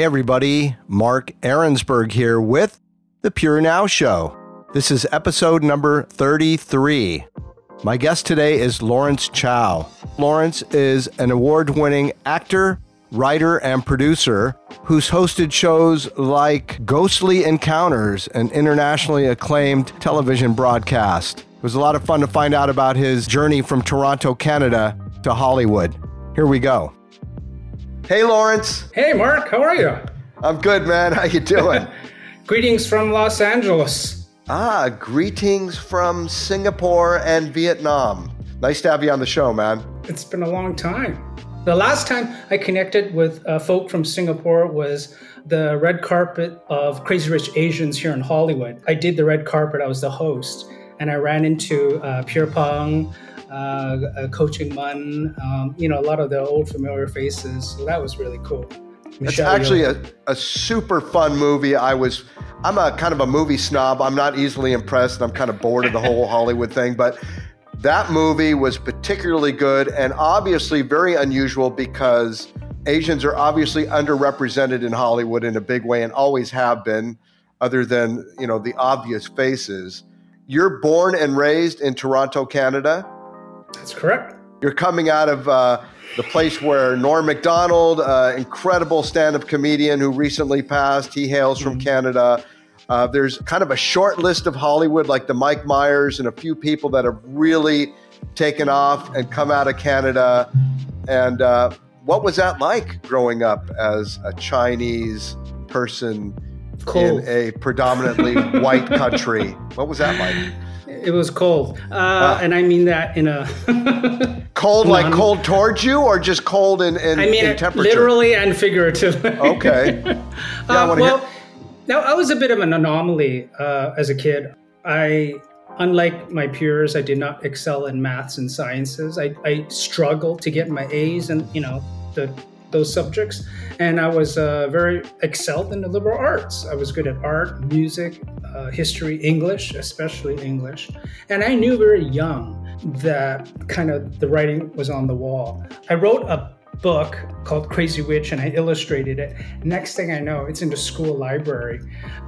Hey, everybody. Mark Ahrensberg here with The Pure Now Show. This is episode number 33. My guest today is Lawrence Chow. Lawrence is an award winning actor, writer, and producer who's hosted shows like Ghostly Encounters, an internationally acclaimed television broadcast. It was a lot of fun to find out about his journey from Toronto, Canada to Hollywood. Here we go. Hey, Lawrence. Hey, Mark. How are you? I'm good, man. How you doing? Greetings from Los Angeles. Ah, greetings from Singapore and Vietnam. Nice to have you on the show, man. It's been a long time. The last time I connected with uh, folk from Singapore was the red carpet of Crazy Rich Asians here in Hollywood. I did the red carpet, I was the host, and I ran into uh, Pierre uh, Koh Chieng Mun, um, you know, a lot of the old familiar faces. So that was really cool. It's actually a, a super fun movie. I was I'm a kind of a movie snob. I'm not easily impressed. I'm kind of bored of the whole Hollywood thing, but that movie was particularly good and obviously very unusual because Asians are obviously underrepresented in Hollywood in a big way and always have been, other than you know the obvious faces. You're born and raised in Toronto, Canada. That's correct. You're coming out of uh, the place where Norm Macdonald, uh, incredible stand-up comedian who recently passed, he hails from mm-hmm. Canada. Uh, there's kind of a short list of Hollywood, like the Mike Myers and a few people that have really taken off and come out of Canada. And uh, what was that like growing up as a Chinese person in a predominantly white country? What was that like? It was cold, uh, uh, and I mean that in a cold, like non- cold towards you, or just cold in, in, I mean in temperature, literally and figuratively. okay. Yeah, uh, well, hear- now I was a bit of an anomaly uh, as a kid. I, unlike my peers, I did not excel in maths and sciences. I, I struggled to get my A's and you know the those subjects. And I was uh, very excelled in the liberal arts. I was good at art, music, uh, history, English, especially English. And I knew very young that kind of the writing was on the wall. I wrote a book called Crazy Witch and I illustrated it. Next thing I know, it's in the school library.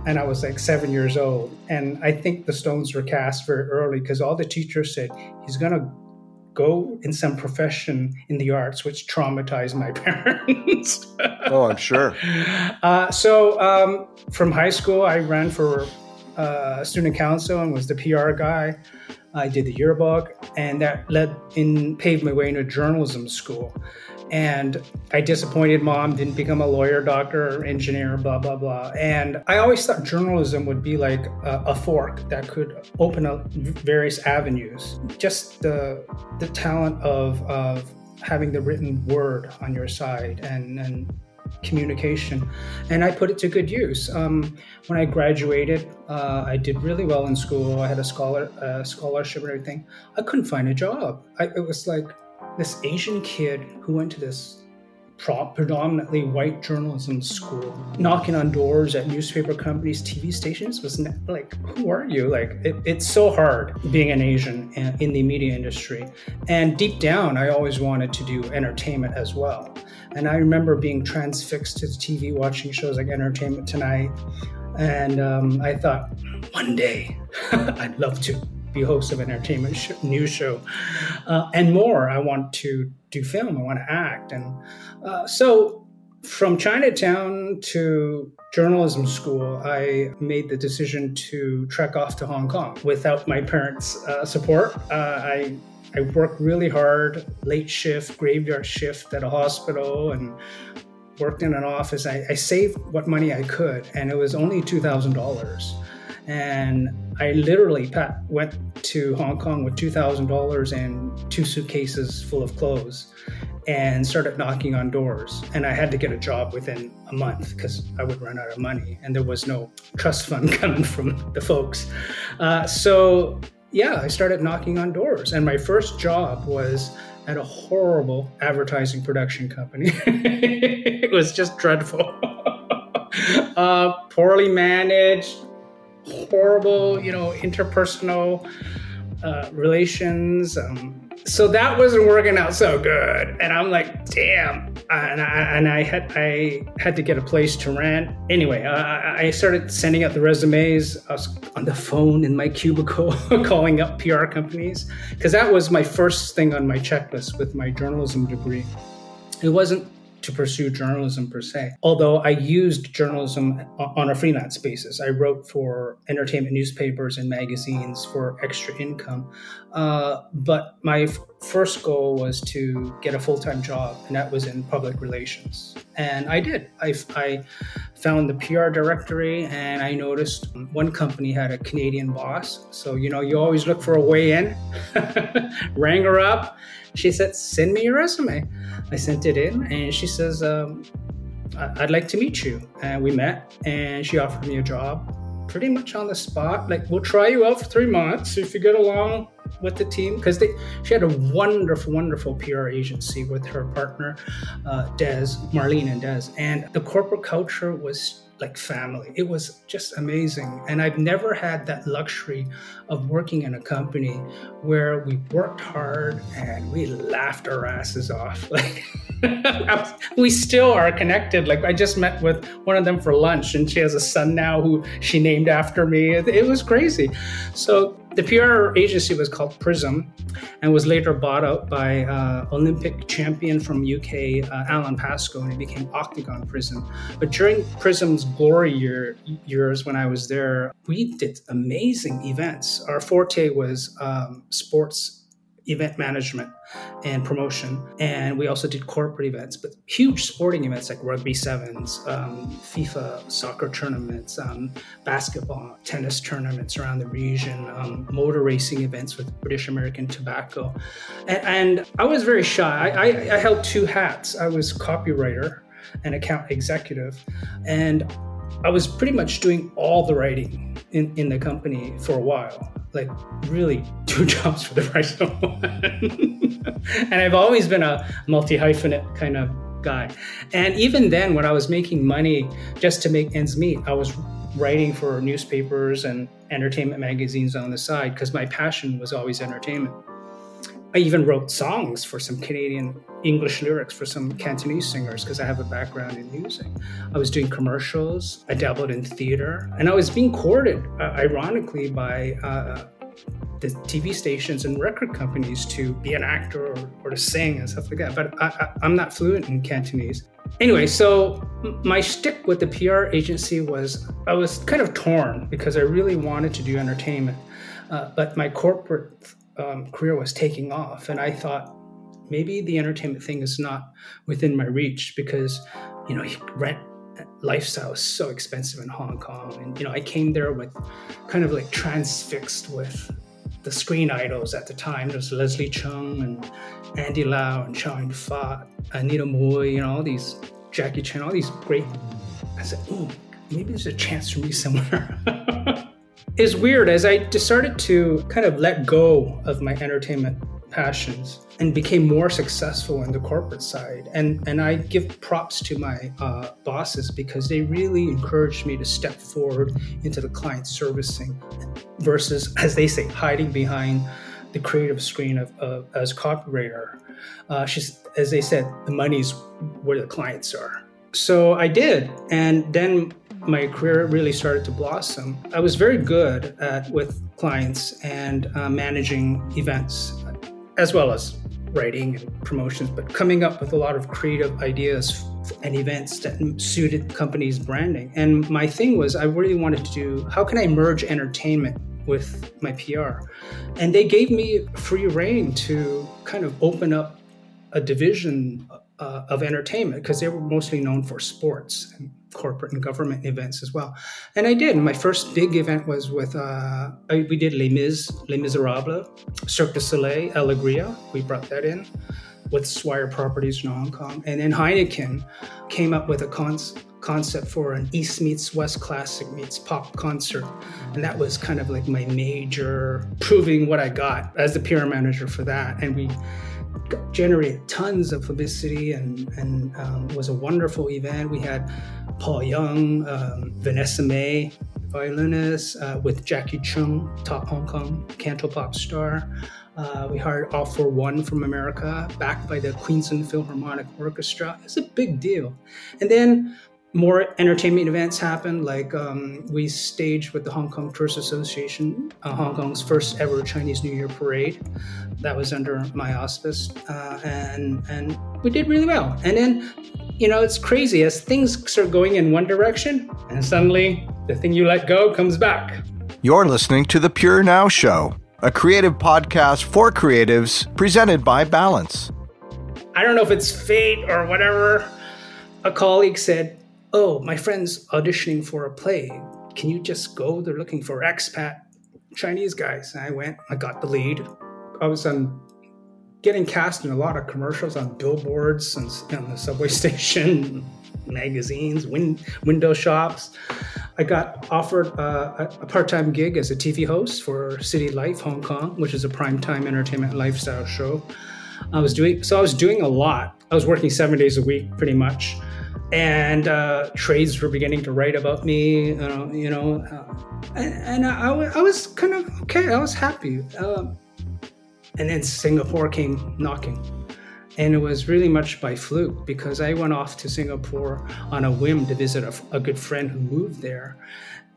And I was like seven years old. And I think the stones were cast very early because all the teachers said, he's going to go in some profession in the arts, which traumatized my parents. oh, I'm sure. Uh, so um, from high school, I ran for uh, student council and was the PR guy. I did the yearbook, and that led in paved my way into journalism school. And I disappointed mom, didn't become a lawyer, doctor, or engineer, blah, blah, blah. And I always thought journalism would be like a, a fork that could open up various avenues. Just the, the talent of, of having the written word on your side and, and communication, and I put it to good use. Um, when I graduated, uh, I did really well in school. I had a scholar scholarship and everything. I couldn't find a job. I, it was like this Asian kid who went to this predominantly white journalism school, knocking on doors at newspaper companies, TV stations was like, who are you? Like, it, it's so hard being an Asian in the media industry. And deep down, I always wanted to do entertainment as well. And I remember being transfixed to TV, watching shows like Entertainment Tonight. And um, I thought, one day, I'd love to be host of an entertainment sh- news show, uh, and more. I want to do film. I want to act, and uh, so from Chinatown to journalism school, I made the decision to trek off to Hong Kong without my parents' uh, support. Uh, I I worked really hard, late shift, graveyard shift at a hospital, and worked in an office. I, I saved what money I could, and it was only two thousand dollars and I literally went to Hong Kong with two thousand dollars and two suitcases full of clothes, and started knocking on doors. And I had to get a job within a month because I would run out of money, and there was no trust fund coming from the folks. Uh, so yeah, I started knocking on doors, and my first job was at a horrible advertising production company. it was just dreadful. uh, poorly managed, horrible, you know, interpersonal uh, relations, um, so that wasn't working out so good. And i'm like damn. And i, and I had i had to get a place to rent. Anyway uh, i started sending out the resumes. I was on the phone in my cubicle calling up pr companies because that was my first thing on my checklist with my journalism degree. It wasn't to pursue journalism per se. Although I used journalism on a freelance basis, I wrote for entertainment newspapers and magazines for extra income. Uh, but my first goal was to get a full time job, and that was in public relations. And I did. I, I found the PR directory, and I noticed one company had a Canadian boss. So, you know, you always look for a way in. Rang her up. She said, Send me your resume. I sent it in, and she says, um, I'd like to meet you. And we met, and she offered me a job pretty much on the spot. Like, we'll try you out for three months. If you get along with the team, because she had a wonderful, wonderful PR agency with her partner, uh, Des, Marlene and Des. And the corporate culture was like family. It was just amazing. And I've never had that luxury of working in a company where we worked hard and we laughed our asses off. Like we still are connected. Like I just met with one of them for lunch and she has a son now who she named after me. It, was crazy. So the PR agency was called Prism and was later bought out by uh, Olympic champion from UK, uh, Alan Pascoe, and it became Octagon Prism. But during Prism's glory year, years when I was there, we did amazing events. Our forte was um, sports event management and promotion. And we also did corporate events, but huge sporting events like rugby sevens, um, FIFA soccer tournaments, um, basketball, tennis tournaments around the region, um, motor racing events with British American Tobacco. And, and I was very shy. I, I, I held two hats. I was copywriter and account executive. And I was pretty much doing all the writing in, in the company for a while, like really two jobs for the price of one. and I've always been a multi hyphenate kind of guy. And even then, when I was making money just to make ends meet, I was writing for newspapers and entertainment magazines on the side because my passion was always entertainment. I even wrote songs for some Canadian English lyrics for some Cantonese singers because I have a background in music. I was doing commercials, I dabbled in theater, and I was being courted, uh, ironically, by uh, the TV stations and record companies to be an actor or, or to sing and stuff like that. But I, am not fluent in Cantonese. Anyway, so my stick with the PR agency was I was kind of torn because I really wanted to do entertainment. Uh, but my corporate um, career was taking off, and I thought maybe the entertainment thing is not within my reach because you know rent lifestyle is so expensive in Hong Kong, and you know I came there with kind of like transfixed with the screen idols at the time. There's Leslie Cheung and Andy Lau and Chow Yun-fat, Anita Mui, you know all these Jackie Chan, all these great. I said, oh, maybe there's a chance for me somewhere. is weird as I started to kind of let go of my entertainment passions and became more successful in the corporate side. And and I give props to my uh, bosses because they really encouraged me to step forward into the client servicing versus, as they say, hiding behind the creative screen of, of as copywriter. Uh, she's, as they said, the money's where the clients are. So I did, and then my career really started to blossom. I was very good at with clients and uh, managing events, as well as writing and promotions, but coming up with a lot of creative ideas and events that suited companies' branding. And my thing was, I really wanted to do how can I merge entertainment with my PR? And they gave me free reign to kind of open up a division uh, of entertainment because they were mostly known for sports and corporate and government events as well. And I did. My first big event was with, uh, we did Les Mis, Les Miserables, Cirque du Soleil, Alegria. We brought that in with Swire Properties in Hong Kong. And then Heineken came up with a con- concept for an East meets West classic meets pop concert. And that was kind of like my major proving what I got as the PR manager for that. And we generated tons of publicity and, and um, was a wonderful event. We had Paul Young, um, Vanessa Mae, violinist, uh, with Jacky Cheung, top Hong Kong cantopop star. Uh, we hired All for One from America, backed by the Queensland Philharmonic Orchestra. It's a big deal. And then more entertainment events happened. Like um, we staged with the Hong Kong Tourist Association, uh, Hong Kong's first ever Chinese New Year parade. That was under my auspice, uh, and and we did really well. And then, you know, it's crazy as things start going in one direction, and suddenly the thing you let go comes back. You're listening to the Pure Now Show, a creative podcast for creatives presented by Balance. I don't know if it's fate or whatever. A colleague said, oh, my friend's auditioning for a play. Can you just go? They're looking for expat Chinese guys. And I went, I got the lead. I was um, getting cast in a lot of commercials on billboards and on the subway station, magazines, win- window shops. I got offered uh, a, a part time gig as a TV host for City Life Hong Kong, which is a primetime entertainment lifestyle show. I was doing so. I was doing a lot. I was working seven days a week, pretty much and uh, trades were beginning to write about me, uh, you know, uh, and, and I, I, was kind of okay. I was happy. Um, and then Singapore came knocking. And it was really much by fluke because I went off to Singapore on a whim to visit a, a good friend who moved there.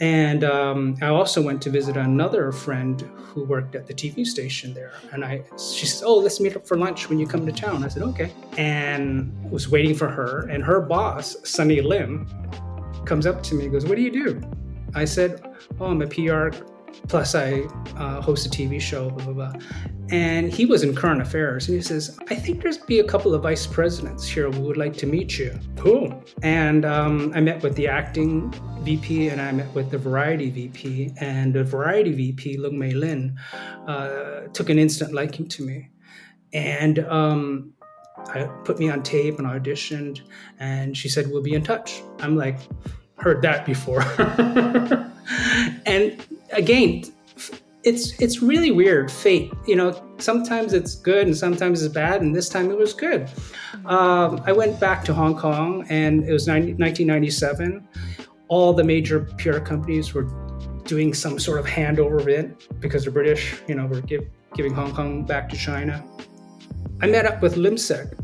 And um, I also went to visit another friend who worked at the TV station there. And I, she said, "Oh, let's meet up for lunch when you come to town." I said, "Okay." And was waiting for her. And her boss, Sunny Lim, comes up to me and goes, "What do you do?" I said, "Oh, I'm a PR Plus, I uh, host a TV show, blah, blah, blah. And he was in current affairs. And he says, I think there's be a couple of vice presidents here who would like to meet you. Cool. And um, I met with the acting VP and I met with the variety VP. And the variety VP, Lung Mei Lin, uh, took an instant liking to me. And um, I put me on tape and auditioned. And she said, We'll be in touch. I'm like, heard that before. and again, it's it's really weird fate you know sometimes it's good and sometimes it's bad and this time it was good. Um, i went back to hong kong and it was 90, 1997 all the major pure companies were doing some sort of handover event because the british you know were give, giving hong kong back to china. I met up with limsec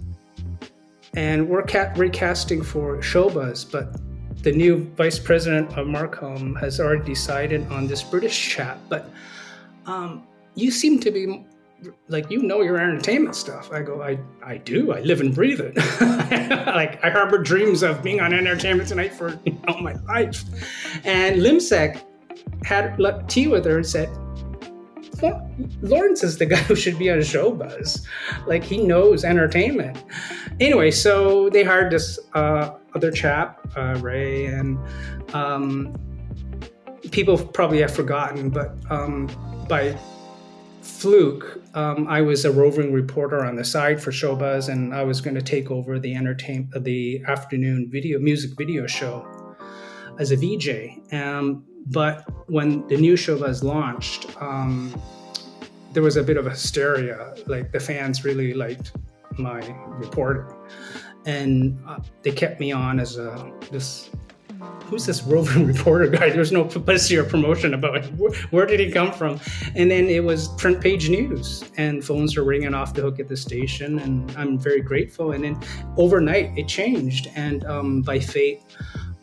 and we're cat- recasting for showbuzz but the new vice president of Marcom has already decided on this British chap, but um, you seem to be like you know your entertainment stuff. I go, I I do. I live and breathe it. like I harbor dreams of being on Entertainment Tonight for know, my life. And Limsec had tea with her and said, Lawrence is the guy who should be on Showbuzz. Like he knows entertainment. Anyway, so they hired this uh, other chap, uh, Ray, and um, people probably have forgotten, but um, by fluke, um, I was a roving reporter on the side for Showbuzz, and I was going to take over the entertain the afternoon video music video show as a VJ. Um, but when the new Showbuzz launched, um, there was a bit of hysteria. Like the fans really liked my reporter, and uh, they kept me on as a this. Who's this roving reporter guy? There's no publicity or promotion about him. Where, where did he come from? And then it was front page news, and phones are ringing off the hook at the station, and I'm very grateful. And then overnight, it changed, and um, by fate,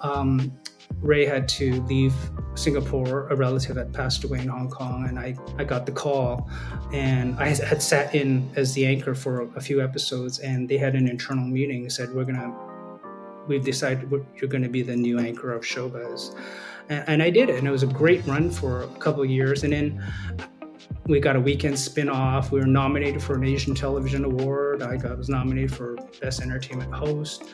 um, Ray had to leave Singapore. A relative had passed away in Hong Kong, and I, I got the call. And I had sat in as the anchor for a few episodes, and they had an internal meeting. Said we're gonna, we've decided you're going to be the new anchor of Showbuzz, and, and I did it, and it was a great run for a couple years. And then we got a weekend spin-off. We were nominated for an Asian Television Award. I got was nominated for Best Entertainment Host.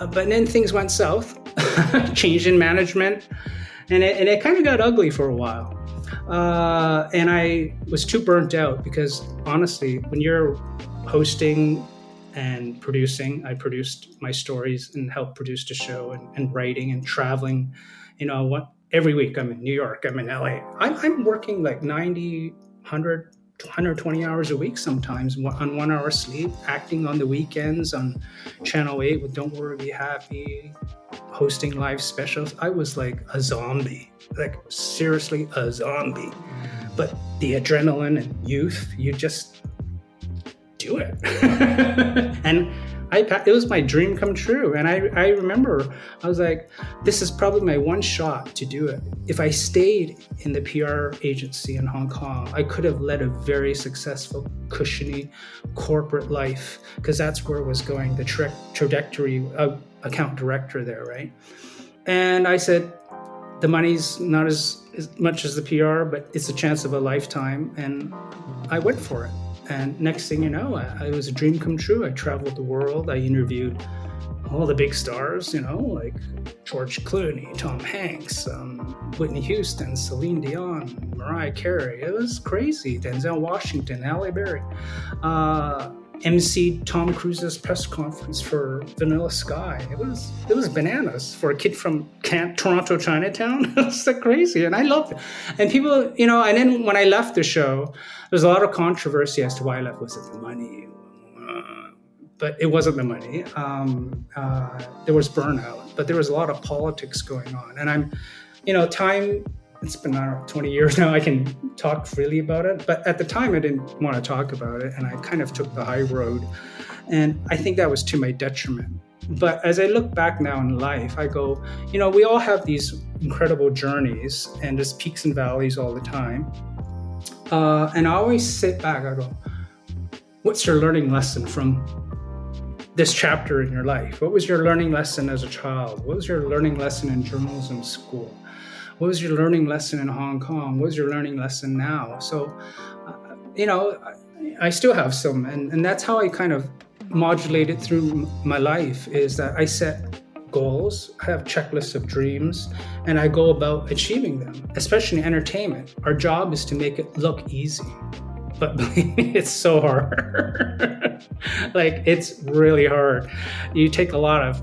Uh, but then things went south, change in management, and it, and it kind of got ugly for a while. Uh, and I was too burnt out because honestly, when you're hosting and producing, I produced my stories and helped produce the show and, and writing and traveling. You know, what, every week I'm in New York, I'm in LA. I'm, I'm working like 90, 100, 120 hours a week sometimes on one hour sleep, acting on the weekends on Channel 8 with Don't Worry Be Happy, hosting live specials. I was like a zombie, like seriously a zombie. but the adrenaline and youth, you just do it. and It was my dream come true. And I, I remember I was like, this is probably my one shot to do it. If I stayed in the PR agency in Hong Kong, I could have led a very successful, cushiony corporate life because that's where it was going, the tra- trajectory account director there, right? And I said, the money's not as, as much as the PR, but it's a chance of a lifetime. And I went for it. And next thing you know, I, it was a dream come true. I traveled the world. I interviewed all the big stars, you know, like George Clooney, Tom Hanks, um, Whitney Houston, Celine Dion, Mariah Carey. It was crazy. Denzel Washington, Halle Berry. Uh, MC Tom Cruise's press conference for Vanilla Sky. It was it was bananas for a kid from Camp, Toronto Chinatown. it was so crazy, and I loved it. And people, you know, and then when I left the show, there's a lot of controversy as to why I left. Was it the money? Uh, but it wasn't the money. Um, uh, there was burnout, but there was a lot of politics going on, and I'm, you know, time it's been know, 20 years now. I can talk freely about it. But at the time, I didn't want to talk about it. And I kind of took the high road. And I think that was to my detriment. But as I look back now in life, I go, you know, we all have these incredible journeys and there's peaks and valleys all the time. Uh, and I always sit back, I go, what's your learning lesson from this chapter in your life? What was your learning lesson as a child? What was your learning lesson in journalism school? What was your learning lesson in Hong Kong? What was your learning lesson now? So, uh, you know, I, I, still have some, and, and that's how I kind of modulated through my life is that I set goals, I have checklists of dreams, and I go about achieving them, especially in entertainment. Our job is to make it look easy. But it's so hard. like, it's really hard. You take a lot of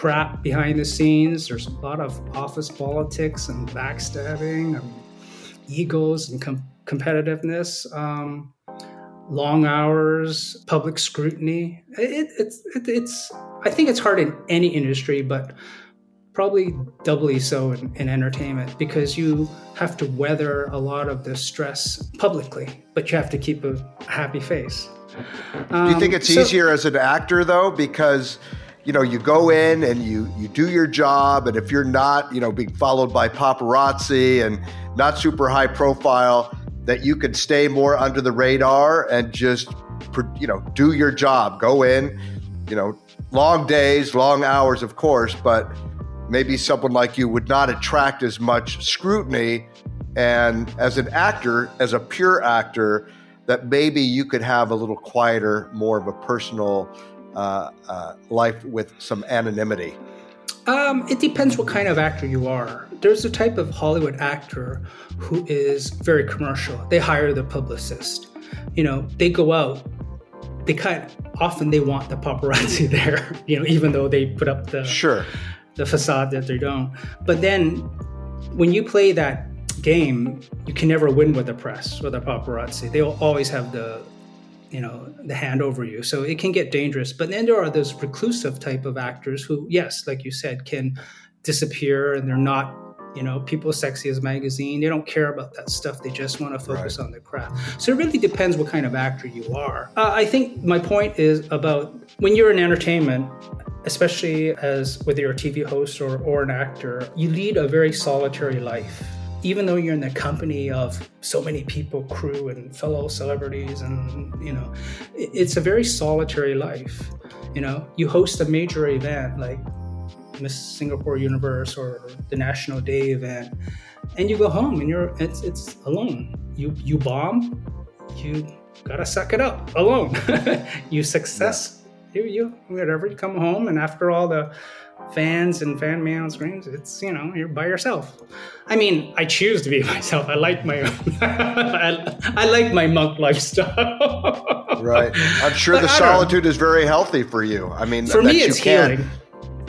crap behind the scenes. There's a lot of office politics and backstabbing, and egos and com- competitiveness, um, long hours, public scrutiny. It, it's it, it's I think it's hard in any industry, but probably doubly so in, in, entertainment because you have to weather a lot of the stress publicly, but you have to keep a happy face. Um, Do you think um, it's so, easier as an actor though? Because you know, you go in and you you do your job, and if you're not, you know, being followed by paparazzi and not super high profile, that you could stay more under the radar and just, you know, do your job. Go in, you know, long days, long hours, of course, but maybe someone like you would not attract as much scrutiny. And as an actor, as a pure actor, that maybe you could have a little quieter, more of a personal uh, uh, life with some anonymity? Um, it depends what kind of actor you are. There's a type of Hollywood actor who is very commercial. They hire the publicist. You know, they go out. They kind of, often they want the paparazzi there. You know, even though they put up the sure the facade that they don't. But then, when you play that game, you can never win with the press or the paparazzi. They'll always have the you know the hand over you. So it can get dangerous. But then there are those reclusive type of actors who yes like you said can disappear and they're not you know people sexy as magazine. They don't care about that stuff. They just want to focus right. on the craft. So it really depends what kind of actor you are. Uh, i think my point is about when you're in entertainment especially as whether you're a tv host or, or an actor you lead a very solitary life even though you're in the company of so many people, crew and fellow celebrities, and you know, it's a very solitary life. You know, you host a major event like Miss Singapore Universe or the National Day event, and you go home and you're it's it's alone. You you bomb, you gotta suck it up alone. you success, you you whatever. You come home and after all the fans and fan mail screens. It's you know you're by yourself. I mean, I choose to be myself. I like my I, I, like my monk lifestyle. right. I'm sure but the solitude is very healthy for you. I mean, for me, it's healing.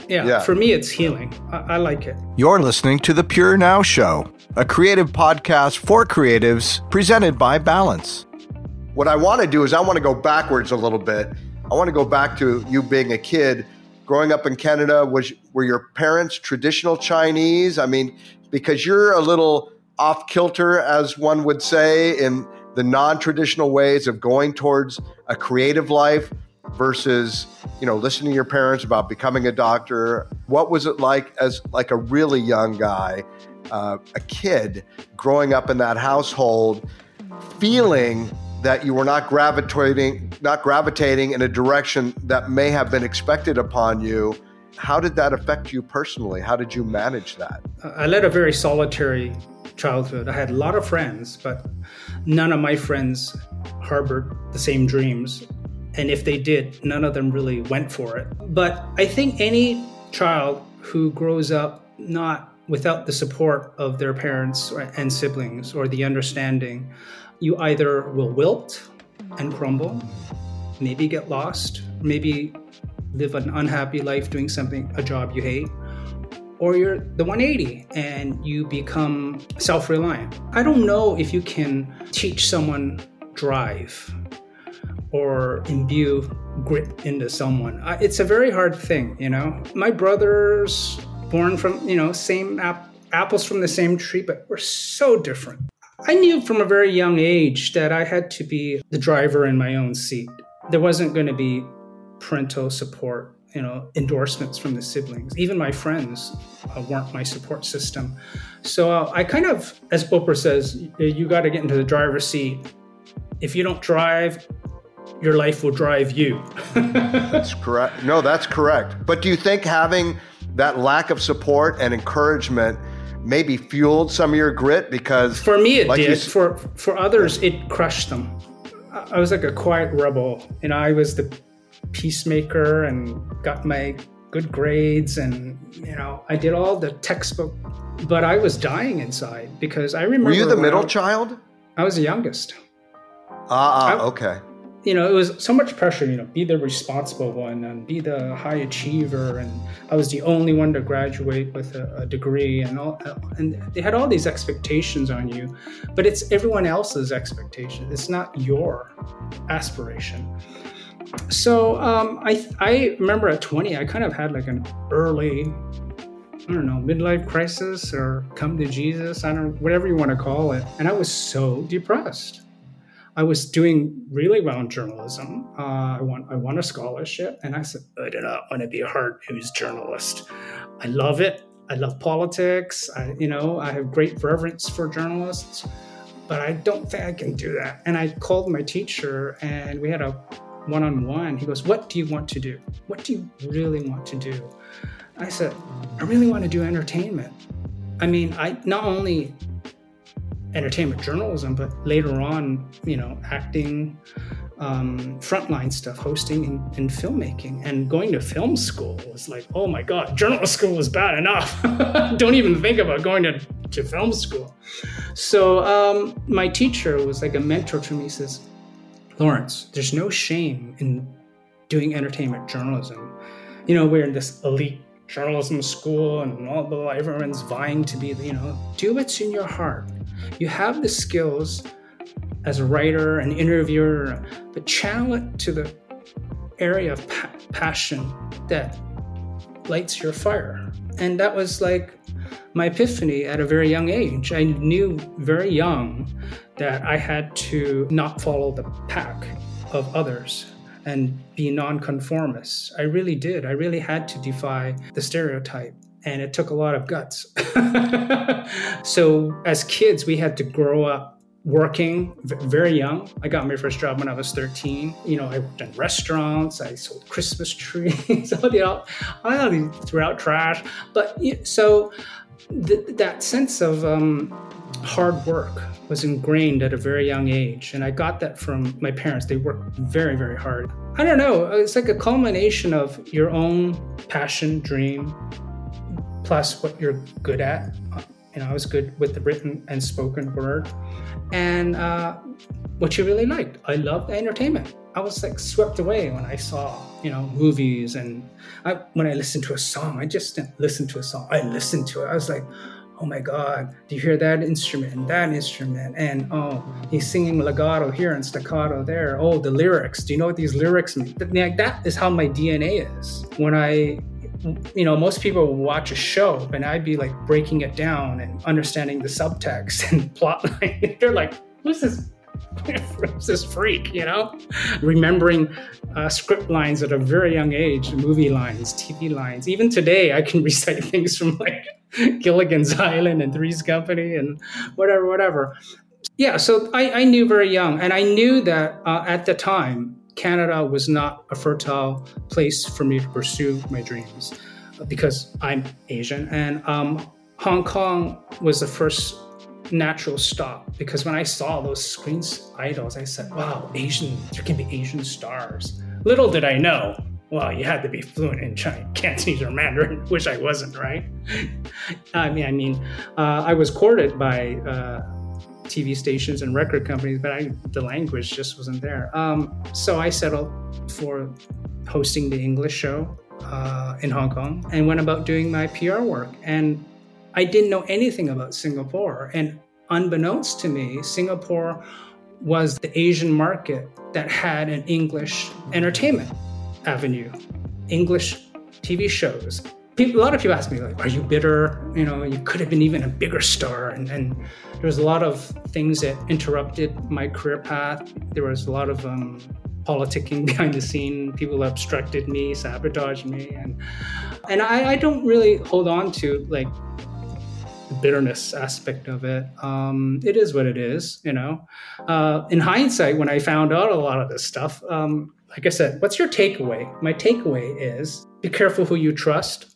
Yeah, yeah, for me, it's healing. I, I like it. You're listening to the Pure Now Show, a creative podcast for creatives presented by Balance. What I want to do is I want to go backwards a little bit. I want to go back to you being a kid growing up in Canada, was were your parents traditional Chinese? I mean, because you're a little off kilter, as one would say, in the non traditional ways of going towards a creative life versus you know listening to your parents about becoming a doctor what was it like as like a really young guy uh, a kid growing up in that household feeling that you were not gravitating not gravitating in a direction that may have been expected upon you how did that affect you personally? How did you manage that? I led a very solitary childhood. I had a lot of friends but none of my friends harbored the same dreams. And if they did, none of them really went for it. But I think any child who grows up not without the support of their parents and siblings or the understanding, you either will wilt and crumble, maybe get lost, maybe live an unhappy life doing something, a job you hate, or you're the 180 and you become self reliant. I don't know if you can teach someone drive or imbue grit into someone. It's a very hard thing, you know. My brothers, born from, you know, same ap- apples from the same tree, but we're so different. I knew from a very young age that I had to be the driver in my own seat. There wasn't going to be parental support, you know, endorsements from the siblings. Even my friends uh, weren't my support system. So uh, I kind of, as Oprah says, you got to get into the driver's seat. If you don't drive, your life will drive you. that's correct. No, that's correct. But do you think having that lack of support and encouragement maybe fueled some of your grit? Because for me, it like did. for for others, it crushed them. I was like a quiet rebel, and I was the peacemaker and got my good grades, and you know, I did all the textbook. But I was dying inside because I remember. Were you the middle I, child? I was the youngest. Ah, uh, okay you know, it was so much pressure, you know, be the responsible one and be the high achiever. And I was the only one to graduate with a, a, degree and all, and they had all these expectations on you, but it's everyone else's expectation. It's not your aspiration. So um, I, I remember at 20, I kind of had like an early, I don't know, midlife crisis or come to Jesus, I don't know, whatever you want to call it. And I was so depressed I was doing really well in journalism. Uh, I won I won a scholarship, and I said, I do not want to be a hard news journalist. I love it. I love politics. I, you know, I have great reverence for journalists, but I don't think I can do that. And I called my teacher, and we had a one-on-one. He goes, "What do you want to do? What do you really want to do?" I said, "I really want to do entertainment." I mean, I not only entertainment journalism, but later on, you know, acting, um, frontline stuff, hosting, and, and, filmmaking. And going to film school was like, oh my God, journalist school was bad enough. Don't even think about going to, to film school. So um, my teacher was like a mentor to me. Says, Lawrence, there's no shame in doing entertainment journalism. You know, we're in this elite journalism school and all the everyone's vying to be, you know, do what's in your heart you have the skills as a writer, an interviewer, but channel it to the area of pa- passion that lights your fire. And that was like my epiphany at a very young age. I knew very young that I had to not follow the pack of others and be nonconformist. I really did. I really had to defy the stereotype and it took a lot of guts. so as kids, we had to grow up working very young. I got my first job when I was 13. You know, I worked in restaurants, I sold Christmas trees, all the all, all throughout trash. But so th- that sense of um, hard work was ingrained at a very young age, and I got that from my parents. They worked very, very hard. I don't know. It's like a culmination of your own passion, dream, plus what you're good at. You know, I was good with the written and spoken word, and uh, what you really liked. I loved entertainment. I was like swept away when I saw, you know, movies and I, when I listened to a song. I just didn't listen to a song. I listened to it. I was like, oh my God, do you hear that instrument that instrument? And oh, he's singing legato here and staccato there. Oh, the lyrics. Do you know what these lyrics mean? Like that is how my DNA is. When I you know, most people watch a show and I'd be like breaking it down and understanding the subtext and plot line. They're like, who's this? This freak? You know, remembering uh, script lines at a very young age, movie lines, TV lines. Even today, I can recite things from like Gilligan's Island and Three's Company and whatever, whatever. Yeah, so I, I knew very young, and I knew that uh, at the time Canada was not a fertile place for me to pursue my dreams because I'm Asian. And um, Hong Kong was the first natural stop because when I saw those screens idols, I said, wow, Asian, there can be Asian stars. Little did I know, well, you had to be fluent in Chinese, Cantonese or Mandarin, which I wasn't, right? I mean, I mean, uh, I was courted by uh, TV stations and record companies, but I, the language just wasn't there. Um, so I settled for hosting the English show uh, in Hong Kong and went about doing my PR work. And I didn't know anything about Singapore. And unbeknownst to me, Singapore was the Asian market that had an English entertainment avenue, English TV shows. People, a lot of people ask me, like, are you bitter? You know, you could have been even a bigger star. And, and there was a lot of things that interrupted my career path. There was a lot of um, politicking behind the scene. People obstructed me, sabotaged me. And, and I, I don't really hold on to like the bitterness aspect of it. Um, it is what it is, you know. Uh, in hindsight, when I found out a lot of this stuff, um, like I said, what's your takeaway? My takeaway is be careful who you trust.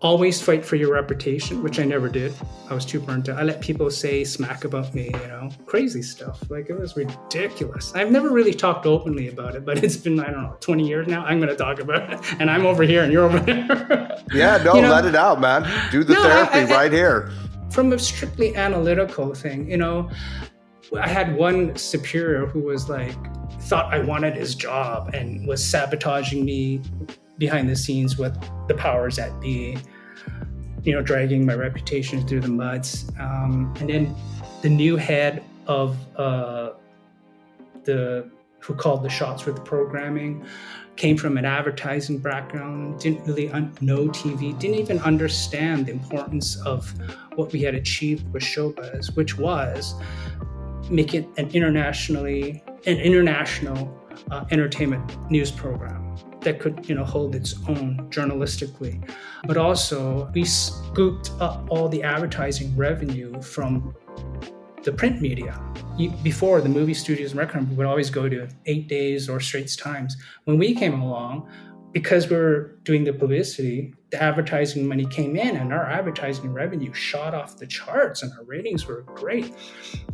Always fight for your reputation, which I never did. I was too burnt out. I let people say smack about me, you know, crazy stuff. Like it was ridiculous. I've never really talked openly about it, but it's been, I don't know, 20 years now. I'm going to talk about it. And I'm over here and you're over there. yeah, no, you know? let it out, man. Do the no, therapy I, I, right here. From a strictly analytical thing, you know, I had one superior who was like, thought I wanted his job and was sabotaging me behind the scenes with the powers that be, you know, dragging my reputation through the muds. Um, and then the new head of uh, the who called the shots with the programming came from an advertising background, didn't really un- know TV, didn't even understand the importance of what we had achieved with Showbuzz, which was make it an internationally an international uh, entertainment news program that could you know hold its own journalistically. But also we scooped up all the advertising revenue from the print media before the movie studios and record would always go to eight days or straits times when we came along because we were doing the publicity, the advertising money came in and our advertising revenue shot off the charts and our ratings were great.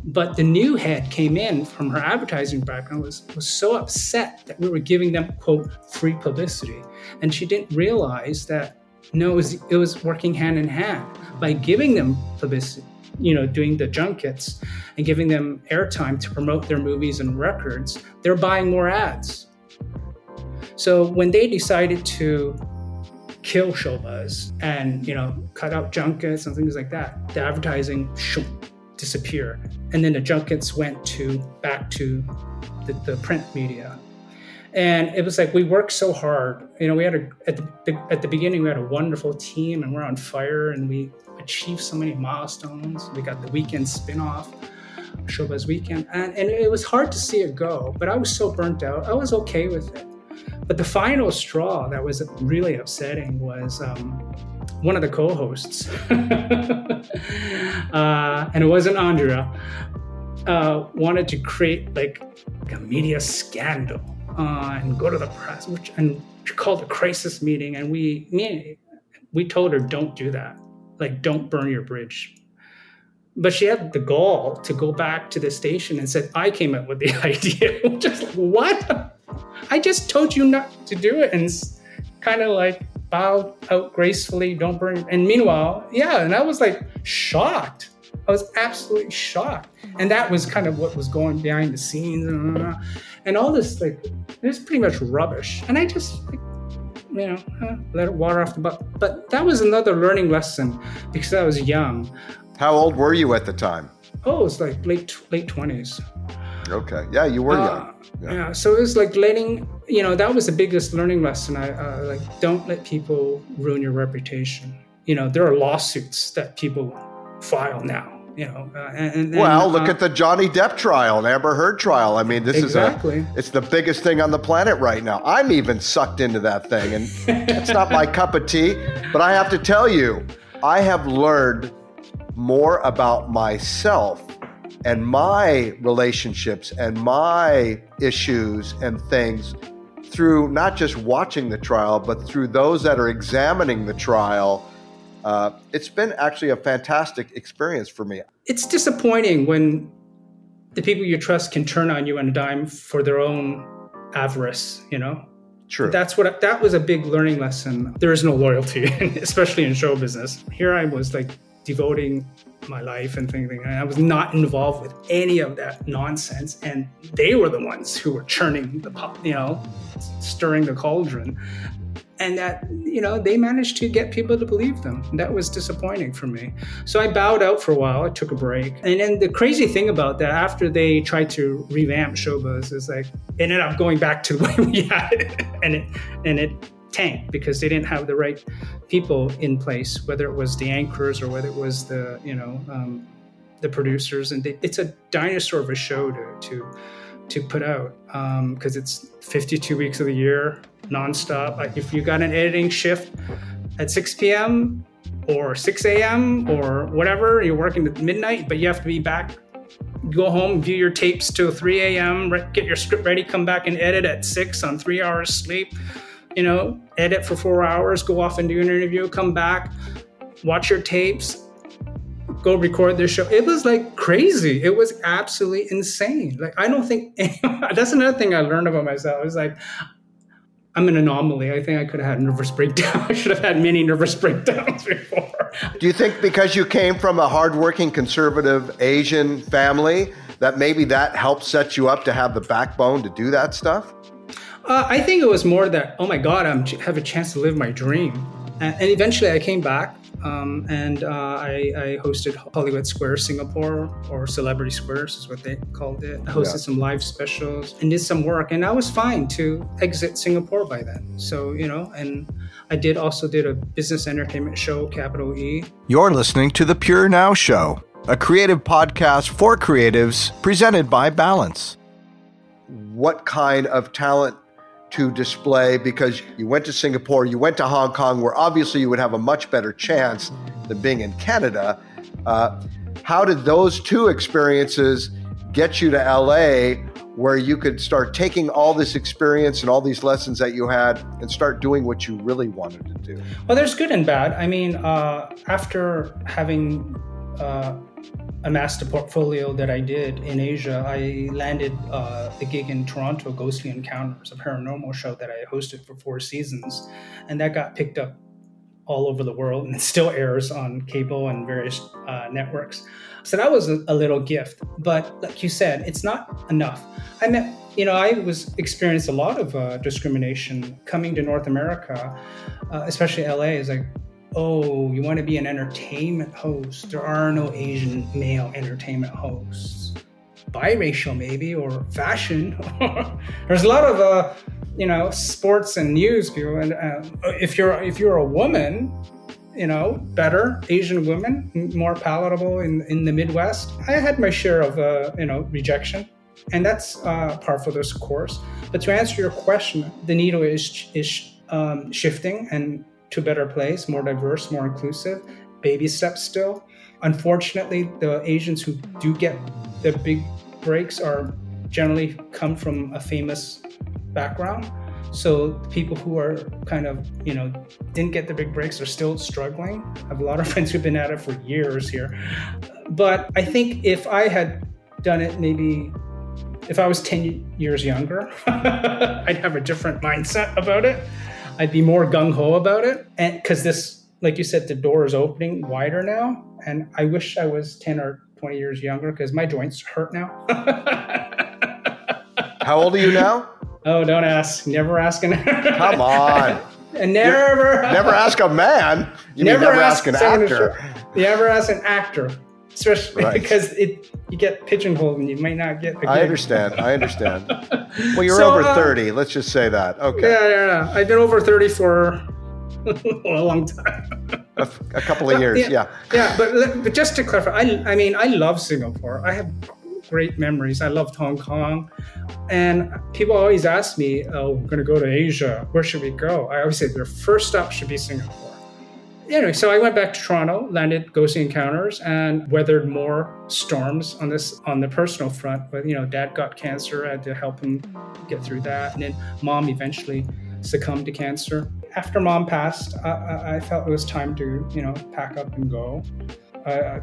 But the new head came in from her advertising background was, was so upset that we were giving them, quote, free publicity. And she didn't realize that no, it was, it was working hand in hand by giving them publicity you know doing the junkets and giving them airtime to promote their movies and records they're buying more ads so when they decided to kill Showbuzz and you know cut out junkets and things like that, the advertising should disappear, and then the junkets went to back to the, the print media. And it was like we worked so hard. You know, we had a at the at the beginning we had a wonderful team, and we're on fire, and we achieved so many milestones. We got the weekend spinoff. Showbuzz Weekend, and, and it was hard to see it go, but I was so burnt out. I was okay with it. But the final straw that was really upsetting was um, one of the co-hosts, uh, and it wasn't Andrea, uh, wanted to create like a media scandal uh, and go to the press, which and she called a crisis meeting, and we me, we told her don't do that, like don't burn your bridge. But she had the gall to go back to the station and said, I came up with the idea. Just what? I just told you not to do it and kind of like bow out gracefully, don't burn. And meanwhile, yeah, and I was like shocked. I was absolutely shocked. And that was kind of what was going behind the scenes and, and all this, like, it was pretty much rubbish. And I just, like, you know, let it water off the butt. But that was another learning lesson because I was young. How old were you at the time? Oh, it was like late late twenties. Okay. Yeah, you were Uh, young. yeah. Yeah. So it was like letting you know that was the biggest learning lesson. I uh, like don't let people ruin your reputation. You know there are lawsuits that people file now. You know, uh, and, and Well, look uh, at the Johnny Depp trial and Amber Heard trial. I mean, this Exactly. is a it's the biggest thing on the planet right now. I'm even sucked into that thing and it's not my cup of tea, but I have to tell you, I have learned more about myself and my relationships and my issues and things through not just watching the trial, but through those that are examining the trial. Uh, it's been actually a fantastic experience for me. it's disappointing when the people you trust can turn on you on a dime for their own avarice. You know, True. that's what that was a big learning lesson. There is no loyalty, especially in show business. Here I was like devoting my life and thinking, and I was not involved with any of that nonsense. And they were the ones who were churning the pot, you know, stirring the cauldron. And that, you know, they managed to get people to believe them. That was disappointing for me. So I bowed out for a while. I took a break. And then the crazy thing about that, after they tried to revamp Showbuzz, is like ended up going back to the way we had it, and it and it tanked because they didn't have the right people in place, whether it was the anchors or whether it was the you know um, the producers. And they, it's a dinosaur of a show to to to put out because it's 52 weeks of the year nonstop. Like if you got an editing shift at 6 p.m. or 6 a.m. or whatever, you're working at midnight, but you have to be back. Go home, view your tapes till 3 a.m. Get your script ready, come back and edit at six on three hours sleep. You know, edit for four hours, go off and do an interview, come back, watch your tapes, go record this show. It was like crazy. It was absolutely insane. Like I don't think that's another thing I learned about myself. It's like I'm an anomaly. I think I could have had a nervous breakdown. I should have had many nervous breakdowns before. Do you think because you came from a hardworking conservative Asian family that maybe that helped set you up to have the backbone to do that stuff? Uh, I think it was more that oh my god, I'm have a chance to live my dream, and, and eventually I came back um, and uh, I, I hosted Hollywood Square Singapore or Celebrity Squares is what they called it. I hosted Yeah. some live specials and did some work, and I was fine to exit Singapore by then. So you know, and I did also did a business entertainment show, Capital E, You're listening to The Pure Now Show, a creative podcast for creatives presented by Balance. What kind of talent to display? Because you went to Singapore, you went to Hong Kong, where obviously you would have a much better chance than being in Canada. Uh, how did those two experiences get you to LA? Where you could start taking all this experience and all these lessons that you had and start doing what you really wanted to do. Well, there's good and bad. I mean, uh, after having uh, amassed a portfolio that I did in Asia, I landed uh, the gig in Toronto, Ghostly Encounters, a paranormal show that I hosted for four seasons, and that got picked up all over the world, and it still airs on cable and various uh, networks. So that was a, little gift, but like you said, it's not enough. I met, you know, I was experienced a lot of uh, discrimination coming to North America, uh, especially LA. Is like, oh, you want to be an entertainment host? There are no Asian male entertainment hosts. Biracial, maybe, or fashion. There's a lot of, uh, you know, sports and news people. And uh, if you're if you're a woman, you know, better Asian women, more palatable in in the Midwest. I had my share of, uh, you know, rejection, and that's uh, for this course. But to answer your question, the needle is is um, shifting and to a better place, more diverse, more inclusive. Baby steps still. Unfortunately, the Asians who do get the big breaks are generally come from a famous background. So people who are kind of, you know, didn't get the big breaks are still struggling. I have a lot of friends who've been at it for years here. But I think if I had done it maybe if I was 10 years younger, I'd have a different mindset about it. I'd be more gung ho about it. And because this, like you said, the door is opening wider now. And I wish I was 10 or 20 years younger because my joints hurt now. How old are you now? oh, don't ask. Never ask an Come on. and never Never ask a man. You mean never ask an actor. never ask an actor. Especially right. because it you get pigeonholed and you might not get. I understand. I understand. well, you're so, over uh, thirty. Let's just say that. Okay. Yeah, yeah, yeah. I've been over thirty for a long time. a, a, couple of years, yeah. Yeah, yeah but, but just to clarify, I, I mean, I love Singapore. I have great memories. I loved Hong Kong. And people always ask me, oh, we're going to go to Asia. Where should we go? I always say their first stop should be Singapore. Anyway, so I went back to Toronto, landed Ghostly Encounters, and weathered more storms on this on the personal front. But you know, Dad got cancer. I had to help him get through that, and then Mom eventually succumbed to cancer. After Mom passed, I, I felt it was time to you know pack up and go. I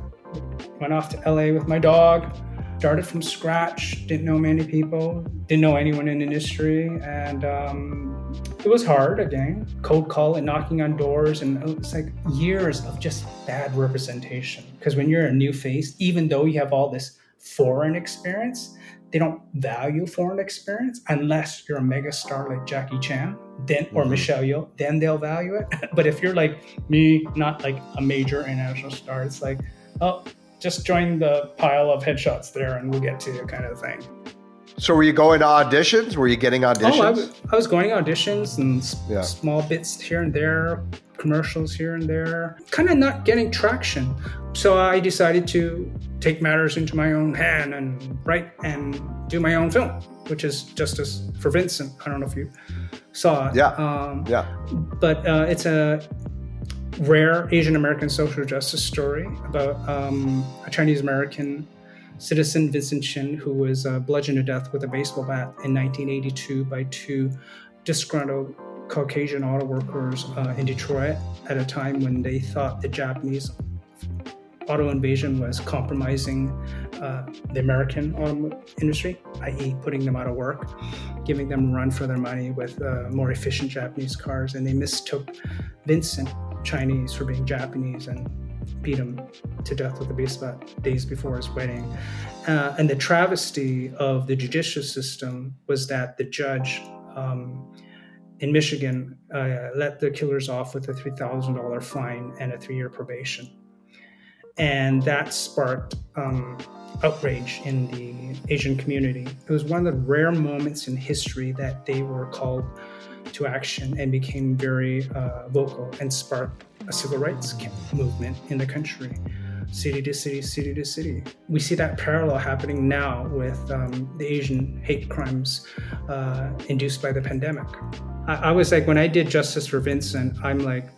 went off to LA with my dog started from scratch, didn't know many people, didn't know anyone in the industry, and um, it was hard again. Cold call and knocking on doors, and it was like years of just bad representation. Because when you're a new face, even though you have all this foreign experience, they don't value foreign experience unless you're a mega star like Jackie Chan, then or mm-hmm. Michelle Yeoh, then they'll value it. but if you're like me, not like a major international star, it's like, oh, just join the pile of headshots there and we'll get to you kind of thing. So were you going to auditions? Were you getting auditions? Oh, I, w- I was going to auditions and yeah. small bits here and there, commercials here and there, kind of not getting traction. So I decided to take matters into my own hand and write and do my own film, which is Justice for Vincent. I don't know if you saw it. Yeah. Um, yeah. But uh, it's a rare Asian American social justice story about um, a Chinese American citizen, Vincent Chin, who was uh, bludgeoned to death with a baseball bat in 1982 by two disgruntled Caucasian auto workers uh, in Detroit at a time when they thought the Japanese auto invasion was compromising uh, the American auto industry, i.e., putting them out of work, giving them a run for their money with uh, more efficient Japanese cars. And they mistook Vincent Chinese for being Japanese and beat him to death with a baseball bat days before his wedding. Uh, and the travesty of the judicial system was that the judge um, in Michigan uh, let the killers off with a $3,000 fine and a three year probation. And that sparked um, outrage in the Asian community. It was one of the rare moments in history that they were called to action and became very uh, vocal and sparked a civil rights movement in the country, city to city, city to city. We see that parallel happening now with um, the Asian hate crimes uh, induced by the pandemic. I, I was like, when I did Justice for Vincent, I'm like,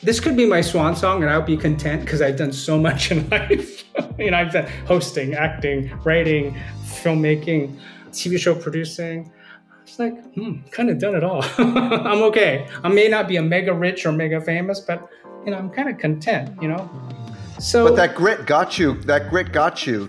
this could be my swan song and I'll be content because I've done so much in life. you know, I've done hosting, acting, writing, filmmaking, TV show producing. It's like, hmm, kind of done it all. I'm okay. I may not be a mega rich or mega famous, but you know, I'm kind of content, you know. So But that grit got you that grit got you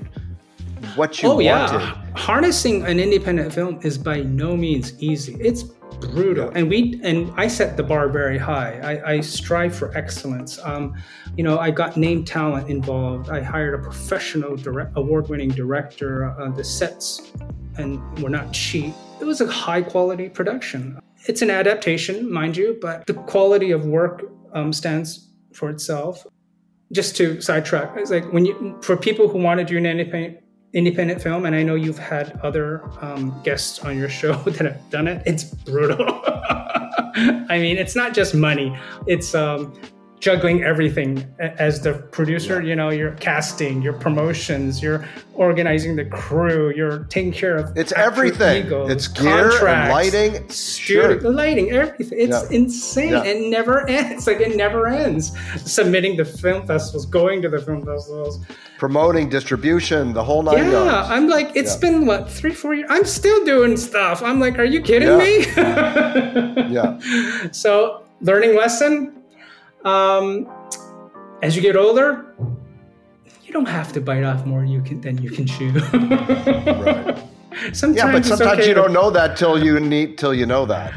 what you oh, wanted. yeah. Harnessing an independent film is by no means easy. It's brutal. And we and i set the bar very high. I, I strive for excellence. Um, you know i got name talent involved. I hired a professional direct, award-winning director. Uh, the sets and were not cheap. It was a high quality production. It's an adaptation, mind you, but the quality of work um, stands for itself. Just to sidetrack, it's like when you for people who want to do an independent independent film, and I know you've had other um, guests on your show that have done it. It's brutal. I mean, it's not just money; it's um, juggling everything as the producer yeah. you know you're casting your promotions you're organizing the crew you're taking care of it's everything. egos, it's gear and lighting sure. lighting everything. It's yeah. insane. Yeah. it never ends. Like it never ends. Submitting to film festivals going to the film festivals. Promoting distribution the whole nine yeah yards. i'm like it's been what three four years i'm still doing stuff. I'm like are you kidding me? Yeah. So learning lesson um, as you get older, you don't have to bite off more you can than you can chew. right. Sometimes yeah, but sometimes okay you don't know that till you need till you know that.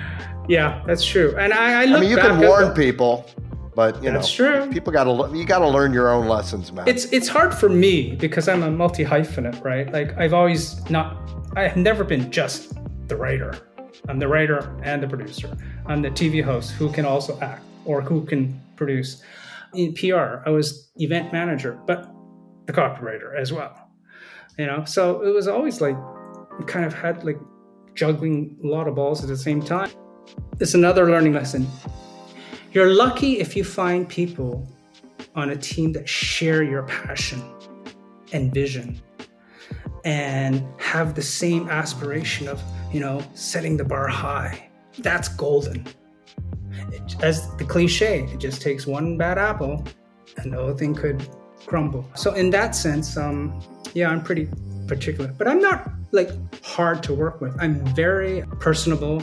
Yeah, that's true. And I, I, I mean, you can warn the, people, but you that's know, true. People got to you got to learn your own lessons, man. It's it's hard for me because I'm a multi hyphenate, right? Like I've always not, I've never been just the writer. I'm the writer and the producer. I'm the TV host who can also act or who can produce. In PR, I was event manager, but the copywriter as well. You know, so it was always like kind of had like juggling a lot of balls at the same time. It's another learning lesson. You're lucky if you find people on a team that share your passion and vision and have the same aspiration of, you know, setting the bar high. That's golden. It, as the cliche, it just takes one bad apple and the whole thing could crumble. So in that sense, um, yeah, I'm pretty particular, but I'm not like hard to work with. I'm very personable,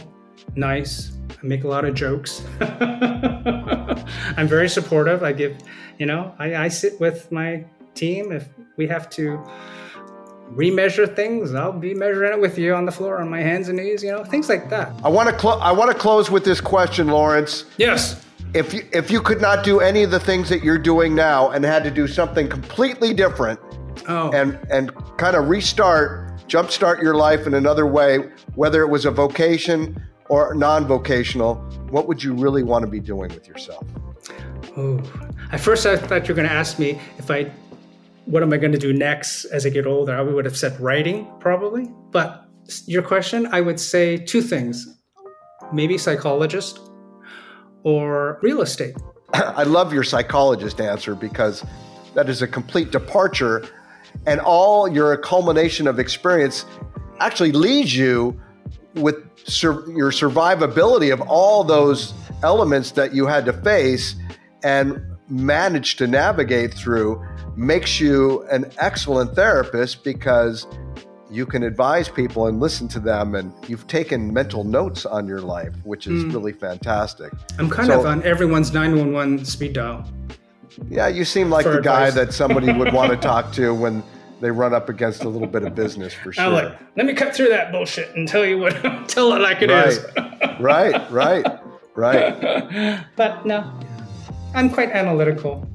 nice. I make a lot of jokes. I'm very supportive. I give, you know, I, I sit with my team if we have to remeasure things. I'll be measuring it with you on the floor on my hands and knees, you know, things like that. I want to I want to close with this question, Lawrence. Yes. If you, if you could not do any of the things that you're doing now and had to do something completely different Oh. and and kind of restart, jumpstart your life in another way, whether it was a vocation or non-vocational, what would you really want to be doing with yourself? Oh, at first I thought you were going to ask me if I, what am I going to do next as I get older? I would have said writing probably. But your question, I would say two things: maybe psychologist or real estate. I love your psychologist answer because that is a complete departure, and all your culmination of experience actually leads you with sur- your survivability of all those elements that you had to face and manage to navigate through makes you an excellent therapist because you can advise people and listen to them and you've taken mental notes on your life which is hmm. really fantastic. I'm kind So- of on everyone's 911 speed dial. yeah you seem like the guy that somebody would want to talk to when they run up against a little bit of business for sure I'm like, let me cut through that bullshit and tell you what, tell it like it is. right right right. But no, I'm quite analytical.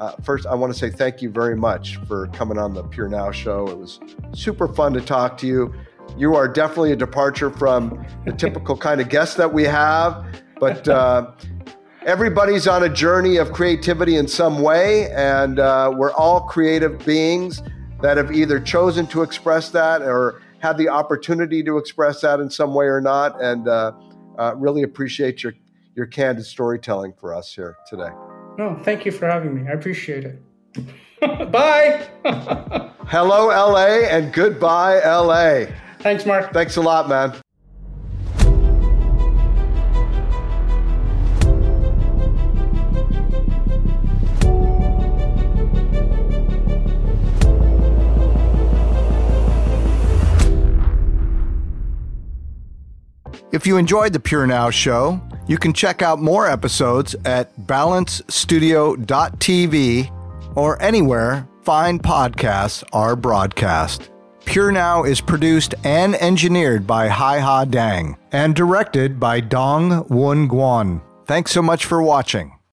Uh, first, I want to say thank you very much for coming on the Pure Now show. It was super fun to talk to you. You are definitely a departure from the typical kind of guests that we have, but uh, everybody's on a journey of creativity in some way, and uh, we're all creative beings that have either chosen to express that or had the opportunity to express that in some way or not. And uh, uh, really appreciate your your candid storytelling for us here today. No, thank you for having me. I appreciate it. Bye. Hello, LA, and goodbye, LA. Thanks, Mark. Thanks a lot, man. If you enjoyed the Pure Now show, you can check out more episodes at balancestudio.tv or anywhere fine podcasts are broadcast. Pure Now is produced and engineered by Hai Ha Dang and directed by Dong Won Guan. Thanks so much for watching.